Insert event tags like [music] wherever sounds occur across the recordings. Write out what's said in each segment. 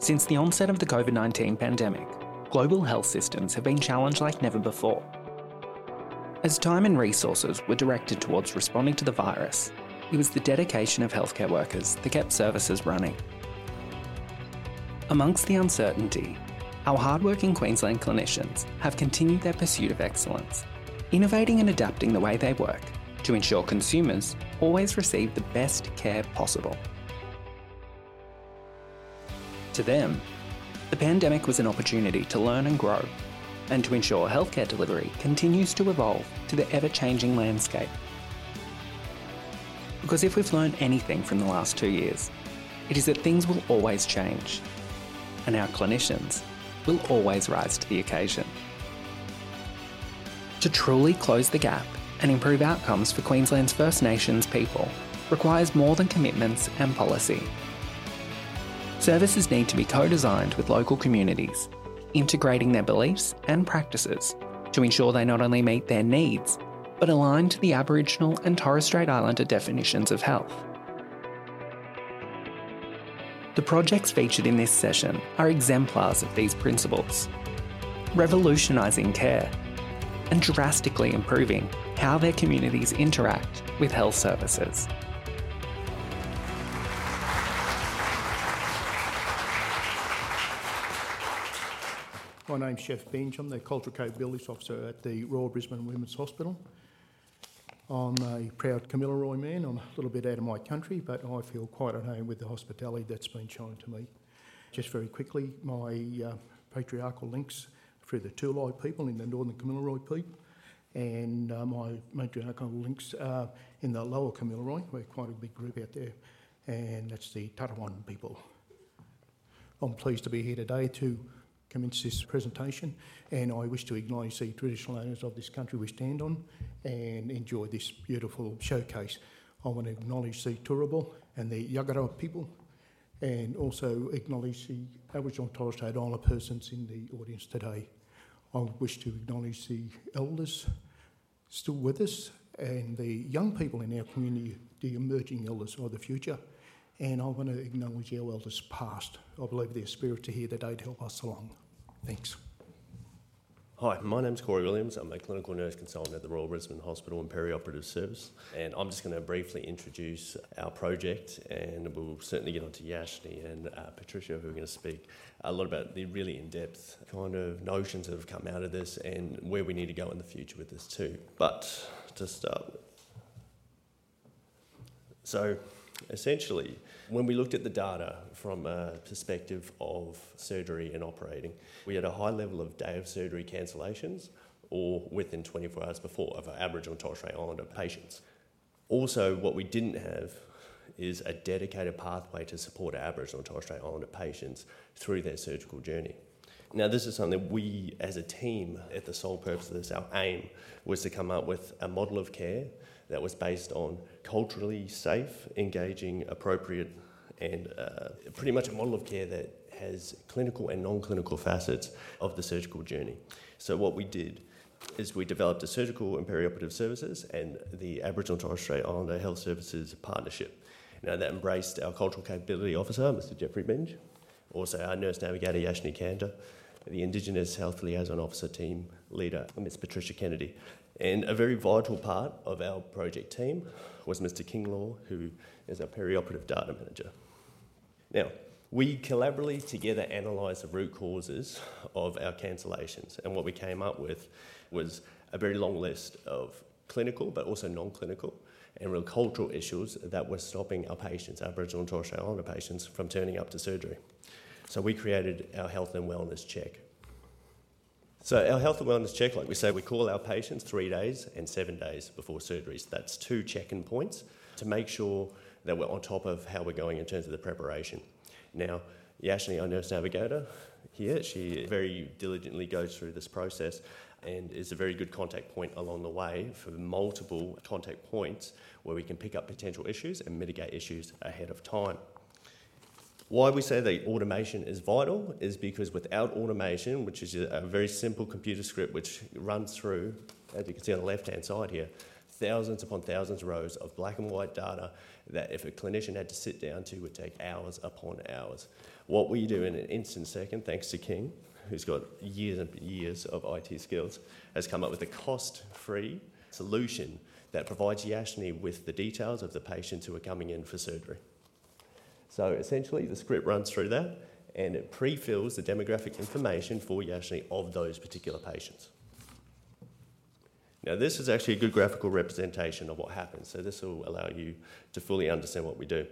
Since the onset of the COVID 19 pandemic, global health systems have been challenged like never before. As time and resources were directed towards responding to the virus, it was the dedication of healthcare workers that kept services running. Amongst the uncertainty, our hardworking Queensland clinicians have continued their pursuit of excellence, innovating and adapting the way they work to ensure consumers always receive the best care possible. To them, the pandemic was an opportunity to learn and grow, and to ensure healthcare delivery continues to evolve to the ever changing landscape. Because if we've learned anything from the last two years, it is that things will always change, and our clinicians will always rise to the occasion. To truly close the gap and improve outcomes for Queensland's First Nations people requires more than commitments and policy. Services need to be co designed with local communities, integrating their beliefs and practices to ensure they not only meet their needs, but align to the Aboriginal and Torres Strait Islander definitions of health. The projects featured in this session are exemplars of these principles, revolutionising care and drastically improving how their communities interact with health services. Name's Jeff Benj. I'm the Cultural Capabilities Officer at the Royal Brisbane Women's Hospital. I'm a proud Kamilaroi man. I'm a little bit out of my country, but I feel quite at home with the hospitality that's been shown to me. Just very quickly, my uh, patriarchal links through the Tulai people in the northern Kamilaroi people, and uh, my matriarchal links are in the lower Kamilaroi. We're quite a big group out there, and that's the Tarawan people. I'm pleased to be here today to commence this presentation and I wish to acknowledge the traditional owners of this country we stand on and enjoy this beautiful showcase. I want to acknowledge the Turrbal and the Yagara people and also acknowledge the Aboriginal and Torres Strait Islander persons in the audience today. I wish to acknowledge the elders still with us and the young people in our community, the emerging elders of the future. And I want to acknowledge our elders past. I believe their spirits are here today to help us along. Thanks. Hi, my name's Corey Williams. I'm a clinical nurse consultant at the Royal Brisbane Hospital and Perioperative Service. And I'm just going to briefly introduce our project, and we'll certainly get on to Yashni and uh, Patricia, who are going to speak a lot about the really in depth kind of notions that have come out of this and where we need to go in the future with this, too. But to start, with, so essentially, when we looked at the data from a perspective of surgery and operating, we had a high level of day of surgery cancellations or within 24 hours before of our Aboriginal and Torres Strait Islander patients. Also, what we didn't have is a dedicated pathway to support Aboriginal and Torres Strait Islander patients through their surgical journey. Now, this is something we as a team, at the sole purpose of this, our aim was to come up with a model of care that was based on culturally safe, engaging, appropriate, and uh, pretty much a model of care that has clinical and non clinical facets of the surgical journey. So, what we did is we developed a surgical and perioperative services and the Aboriginal and Torres Strait Islander Health Services partnership. Now, that embraced our cultural capability officer, Mr. Jeffrey Benj, also our nurse navigator, Yashni Kanta, the Indigenous Health Liaison Officer team leader, Ms. Patricia Kennedy. And a very vital part of our project team was Mr. Kinglaw, who is our perioperative data manager. Now, we collaboratively together analysed the root causes of our cancellations, and what we came up with was a very long list of clinical but also non clinical and real cultural issues that were stopping our patients, Aboriginal and Torres Strait Islander patients, from turning up to surgery. So we created our health and wellness check. So our health and wellness check, like we say, we call our patients three days and seven days before surgeries. That's two check-in points to make sure that we're on top of how we're going in terms of the preparation. Now, Yashni, our nurse navigator here, she very diligently goes through this process and is a very good contact point along the way for multiple contact points where we can pick up potential issues and mitigate issues ahead of time. Why we say that automation is vital is because without automation, which is a very simple computer script which runs through, as you can see on the left hand side here, thousands upon thousands of rows of black and white data that if a clinician had to sit down to would take hours upon hours. What we do in an instant second, thanks to King, who's got years and years of IT skills, has come up with a cost free solution that provides Yashni with the details of the patients who are coming in for surgery. So essentially, the script runs through that and it pre fills the demographic information for Yashni of those particular patients. Now, this is actually a good graphical representation of what happens, so this will allow you to fully understand what we do.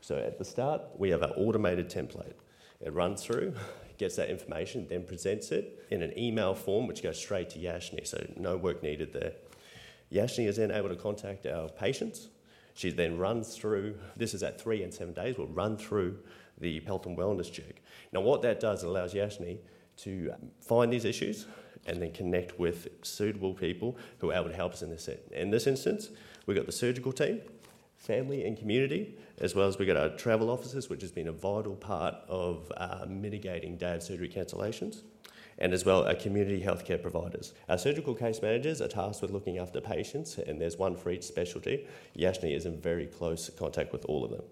So, at the start, we have an automated template. It runs through, gets that information, then presents it in an email form which goes straight to Yashni, so no work needed there. Yashni is then able to contact our patients. She then runs through, this is at three and seven days, we'll run through the health and wellness check. Now, what that does, it allows Yashni to find these issues and then connect with suitable people who are able to help us in this. In this instance, we've got the surgical team, family and community, as well as we've got our travel officers, which has been a vital part of uh, mitigating day of surgery cancellations and as well our community healthcare providers. Our surgical case managers are tasked with looking after patients, and there's one for each specialty. Yashni is in very close contact with all of them.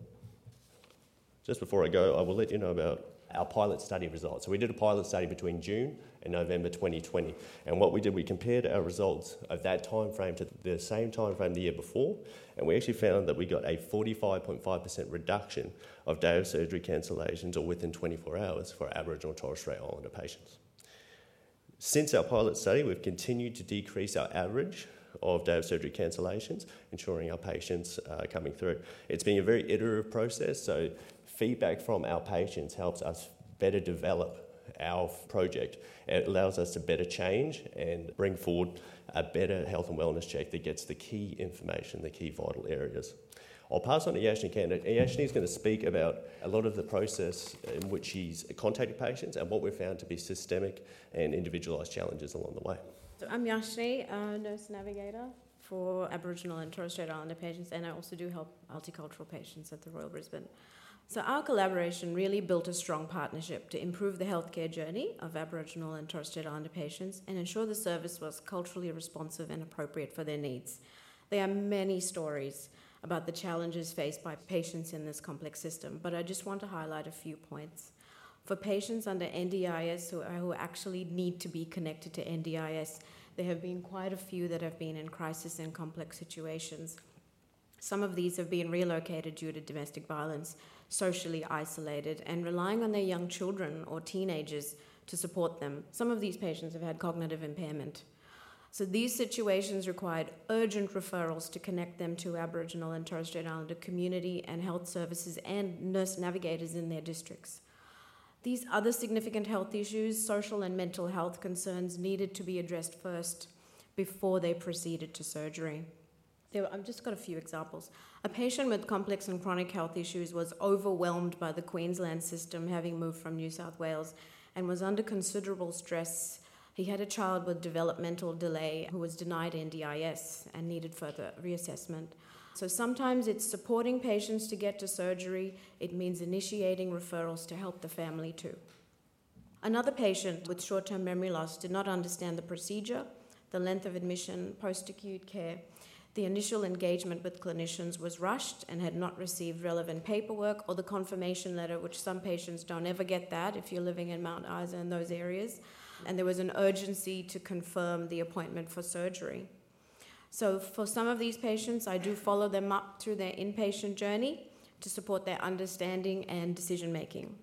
Just before I go, I will let you know about our pilot study results. So we did a pilot study between June and November 2020, and what we did, we compared our results of that time frame to the same time frame the year before, and we actually found that we got a 45.5% reduction of day of surgery cancellations or within 24 hours for Aboriginal and Torres Strait Islander patients. Since our pilot study, we've continued to decrease our average of day of surgery cancellations, ensuring our patients are coming through. It's been a very iterative process, so feedback from our patients helps us better develop our project. It allows us to better change and bring forward a better health and wellness check that gets the key information, the key vital areas. I'll pass on to Yashni Kanda. Yashni is going to speak about a lot of the process in which she's contacted patients and what we've found to be systemic and individualised challenges along the way. So I'm Yashni, a nurse navigator for Aboriginal and Torres Strait Islander patients, and I also do help multicultural patients at the Royal Brisbane. So our collaboration really built a strong partnership to improve the healthcare journey of Aboriginal and Torres Strait Islander patients and ensure the service was culturally responsive and appropriate for their needs. There are many stories about the challenges faced by patients in this complex system, but I just want to highlight a few points. For patients under NDIS who, who actually need to be connected to NDIS, there have been quite a few that have been in crisis and complex situations. Some of these have been relocated due to domestic violence, socially isolated, and relying on their young children or teenagers to support them. Some of these patients have had cognitive impairment. So these situations required urgent referrals to connect them to Aboriginal and Torres Strait Islander community and health services and nurse navigators in their districts. These other significant health issues, social and mental health concerns, needed to be addressed first before they proceeded to surgery. I've just got a few examples. A patient with complex and chronic health issues was overwhelmed by the Queensland system, having moved from New South Wales, and was under considerable stress he had a child with developmental delay who was denied NDIS and needed further reassessment. So sometimes it's supporting patients to get to surgery, it means initiating referrals to help the family too. Another patient with short term memory loss did not understand the procedure, the length of admission, post acute care. The initial engagement with clinicians was rushed and had not received relevant paperwork or the confirmation letter, which some patients don't ever get that if you're living in Mount Isa in those areas and there was an urgency to confirm the appointment for surgery. So, for some of these patients, I do follow them up through their inpatient journey to support their understanding and decision making.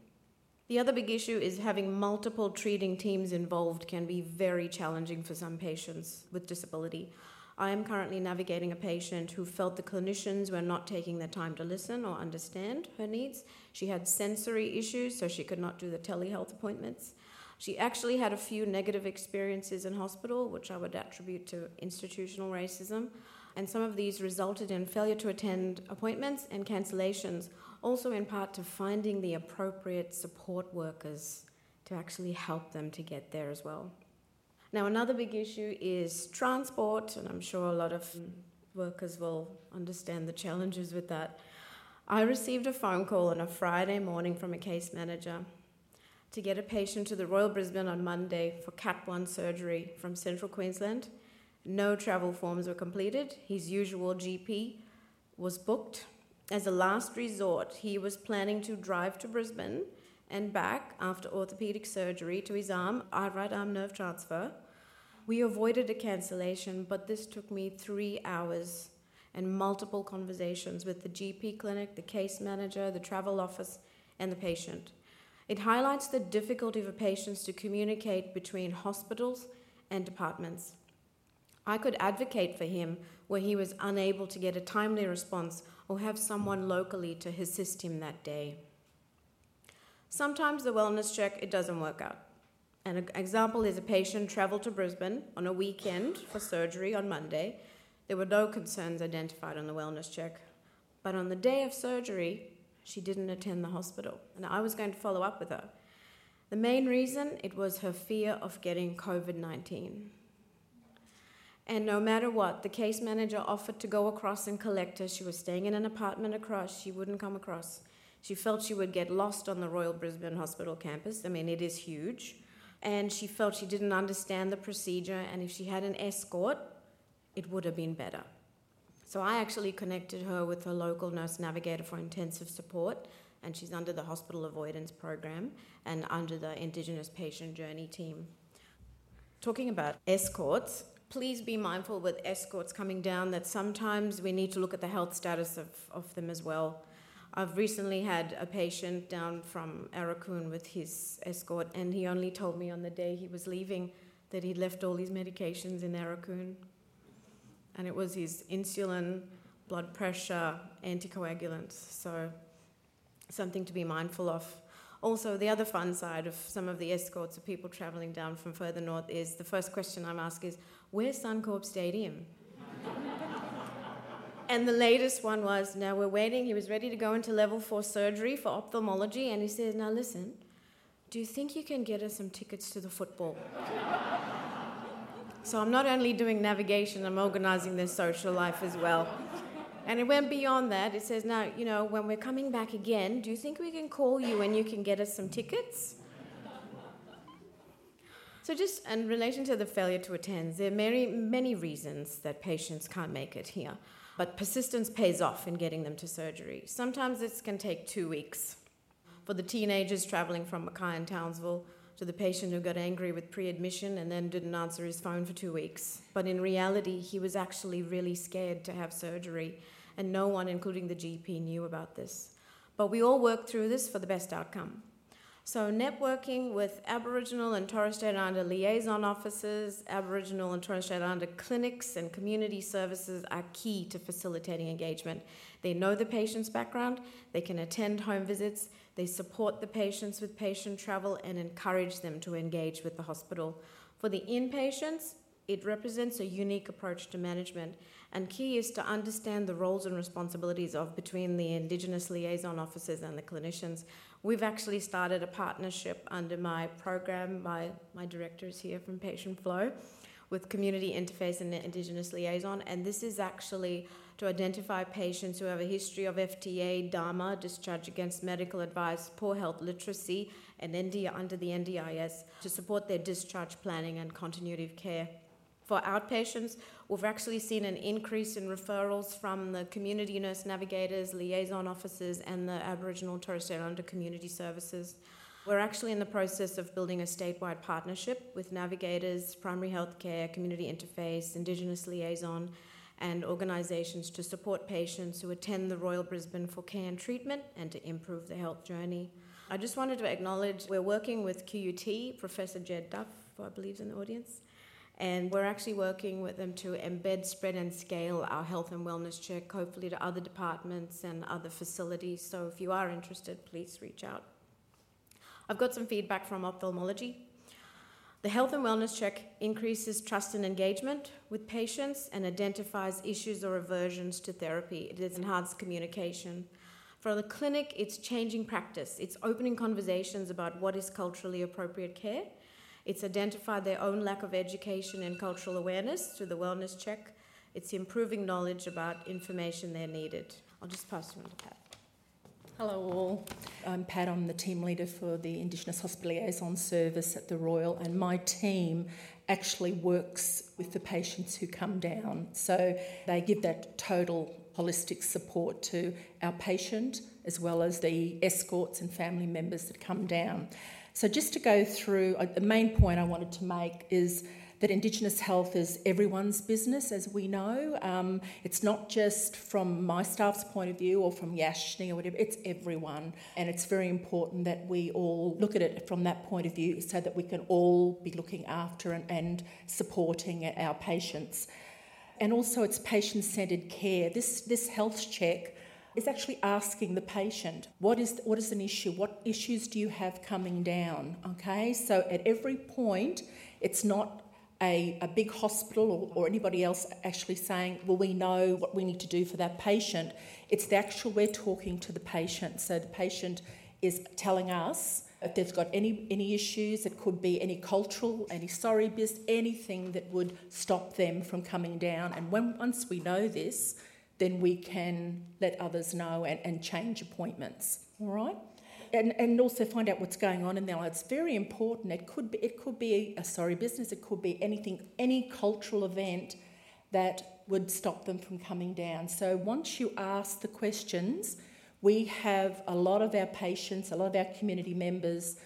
The other big issue is having multiple treating teams involved can be very challenging for some patients with disability. I am currently navigating a patient who felt the clinicians were not taking their time to listen or understand her needs. She had sensory issues, so she could not do the telehealth appointments. She actually had a few negative experiences in hospital, which I would attribute to institutional racism, and some of these resulted in failure to attend appointments and cancellations, also in part to finding the appropriate support workers to actually help them to get there as well. Now, another big issue is transport, and I'm sure a lot of workers will understand the challenges with that. I received a phone call on a Friday morning from a case manager to get a patient to the Royal Brisbane on Monday for Cat 1 surgery from central Queensland No travel forms were completed. His usual GP was booked. As a last resort, he was planning to drive to Brisbane and back after orthopedic surgery to his arm, right arm nerve transfer. We avoided a cancellation, but this took me three hours and multiple conversations with the GP clinic, the case manager, the travel office, and the patient. It highlights the difficulty for patients to communicate between hospitals and departments. I could advocate for him where he was unable to get a timely response or have someone locally to assist him that day. Sometimes the wellness check it doesn't work out. An example is a patient traveled to Brisbane on a weekend for surgery on Monday. There were no concerns identified on the wellness check. But on the day of surgery, she didn't attend the hospital. And I was going to follow up with her. The main reason it was her fear of getting COVID 19. And no matter what, the case manager offered to go across and collect her. She was staying in an apartment across. She wouldn't come across. She felt she would get lost on the Royal Brisbane Hospital campus. I mean, it is huge. And she felt she didn't understand the procedure, and if she had an escort, it would have been better. So I actually connected her with a local nurse navigator for intensive support, and she's under the hospital avoidance program and under the Indigenous patient journey team. Talking about escorts, please be mindful with escorts coming down that sometimes we need to look at the health status of, of them as well. I've recently had a patient down from Aurukun with his escort, and he only told me on the day he was leaving that he'd left all his medications in Aurukun and it was his insulin, blood pressure, anticoagulants. So, something to be mindful of. Also, the other fun side of some of the escorts of people travelling down from further north is the first question I'm asked is, Where's Suncorp Stadium? [laughs] and the latest one was, Now we're waiting. He was ready to go into level four surgery for ophthalmology, and he says, Now listen, do you think you can get us some tickets to the football? [laughs] So I'm not only doing navigation, I'm organizing their social life as well. And it went beyond that. It says, now, you know, when we're coming back again, do you think we can call you and you can get us some tickets? So, just in relation to the failure to attend, there are many, many reasons that patients can't make it here, but persistence pays off in getting them to surgery. Sometimes this can take two weeks. For the teenagers traveling from Mackay and Townsville, to the patient who got angry with pre admission and then didn't answer his phone for two weeks. But in reality, he was actually really scared to have surgery, and no one, including the GP, knew about this. But we all worked through this for the best outcome. So, networking with Aboriginal and Torres Strait Islander liaison officers, Aboriginal and Torres Strait Islander clinics, and community services are key to facilitating engagement. They know the patient's background, they can attend home visits, they support the patients with patient travel and encourage them to engage with the hospital. For the inpatients, it represents a unique approach to management, and key is to understand the roles and responsibilities of between the Indigenous liaison officers and the clinicians. We've actually started a partnership under my program, my, my directors here from Patient Flow, with Community Interface and Indigenous Liaison, and this is actually to identify patients who have a history of FTA, DAMA, discharge against medical advice, poor health literacy, and ND, under the NDIS to support their discharge planning and continuity of care. For outpatients, we've actually seen an increase in referrals from the community nurse navigators, liaison officers, and the Aboriginal Torres Strait Islander community services. We're actually in the process of building a statewide partnership with navigators, primary health care, community interface, Indigenous liaison, and organisations to support patients who attend the Royal Brisbane for care and treatment and to improve their health journey. I just wanted to acknowledge we're working with QUT, Professor Jed Duff, who I believe is in the audience, and we're actually working with them to embed, spread, and scale our health and wellness check, hopefully to other departments and other facilities. So if you are interested, please reach out. I've got some feedback from ophthalmology. The health and wellness check increases trust and engagement with patients and identifies issues or aversions to therapy. It enhanced communication. For the clinic, it's changing practice. It's opening conversations about what is culturally appropriate care. It's identified their own lack of education and cultural awareness through the wellness check. It's improving knowledge about information they're needed. I'll just pass you on to Pat. Hello, all. I'm Pat, I'm the team leader for the Indigenous Hospital Liaison Service at the Royal, and my team actually works with the patients who come down. So they give that total holistic support to our patient as well as the escorts and family members that come down. So, just to go through, the main point I wanted to make is that Indigenous health is everyone's business, as we know. Um, it's not just from my staff's point of view or from Yashni or whatever, it's everyone. And it's very important that we all look at it from that point of view so that we can all be looking after and, and supporting our patients. And also, it's patient centred care. This, this health check is actually asking the patient what is what is an issue what issues do you have coming down okay so at every point it's not a, a big hospital or, or anybody else actually saying, well, we know what we need to do for that patient. It's the actual, we're talking to the patient. So the patient is telling us if they've got any, any issues, it could be any cultural, any sorry bis, anything that would stop them from coming down. And when, once we know this, then we can let others know and, and change appointments. All right? And, and also find out what's going on in their lives. It's very important. It could be, it could be a sorry business, it could be anything, any cultural event that would stop them from coming down. So once you ask the questions, we have a lot of our patients, a lot of our community members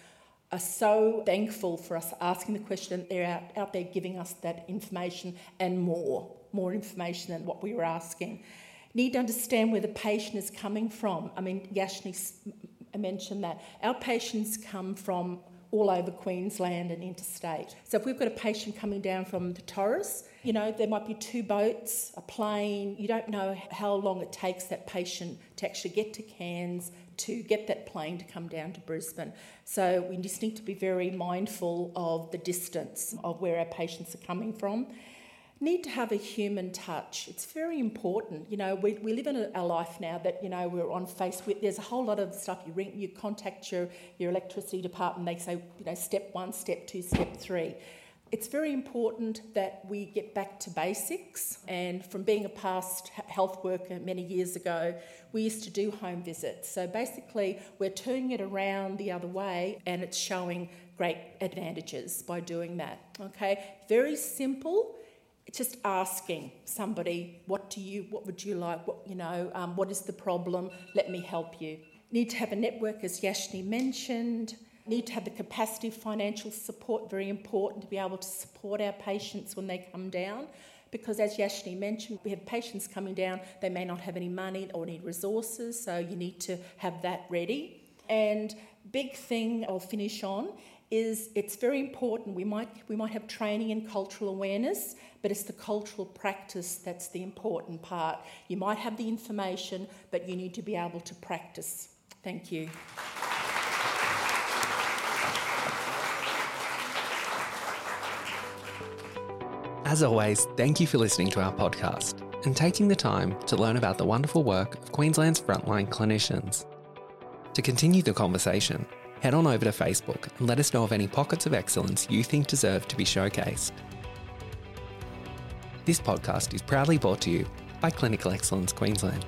are so thankful for us asking the question. They're out, out there giving us that information and more, more information than what we were asking. Need to understand where the patient is coming from. I mean, Yashni I mentioned that our patients come from all over Queensland and interstate. So if we've got a patient coming down from the Torres, you know, there might be two boats, a plane. You don't know how long it takes that patient to actually get to Cairns to get that plane to come down to Brisbane. So we just need to be very mindful of the distance of where our patients are coming from need to have a human touch. It's very important. You know, we, we live in a, a life now that, you know, we're on Facebook. There's a whole lot of stuff. You ring, you contact your, your electricity department, they say, you know, step one, step two, step three. It's very important that we get back to basics. And from being a past health worker many years ago, we used to do home visits. So basically, we're turning it around the other way, and it's showing great advantages by doing that. Okay, very simple just asking somebody, what do you, what would you like, what, you know, um, what is the problem, let me help you. Need to have a network, as Yashni mentioned. Need to have the capacity of financial support, very important to be able to support our patients when they come down. Because as Yashni mentioned, we have patients coming down, they may not have any money or need resources, so you need to have that ready. And big thing I'll finish on is it's very important. We might, we might have training in cultural awareness, but it's the cultural practice that's the important part. You might have the information, but you need to be able to practice. Thank you. As always, thank you for listening to our podcast and taking the time to learn about the wonderful work of Queensland's frontline clinicians. To continue the conversation, head on over to Facebook and let us know of any pockets of excellence you think deserve to be showcased. This podcast is proudly brought to you by Clinical Excellence Queensland.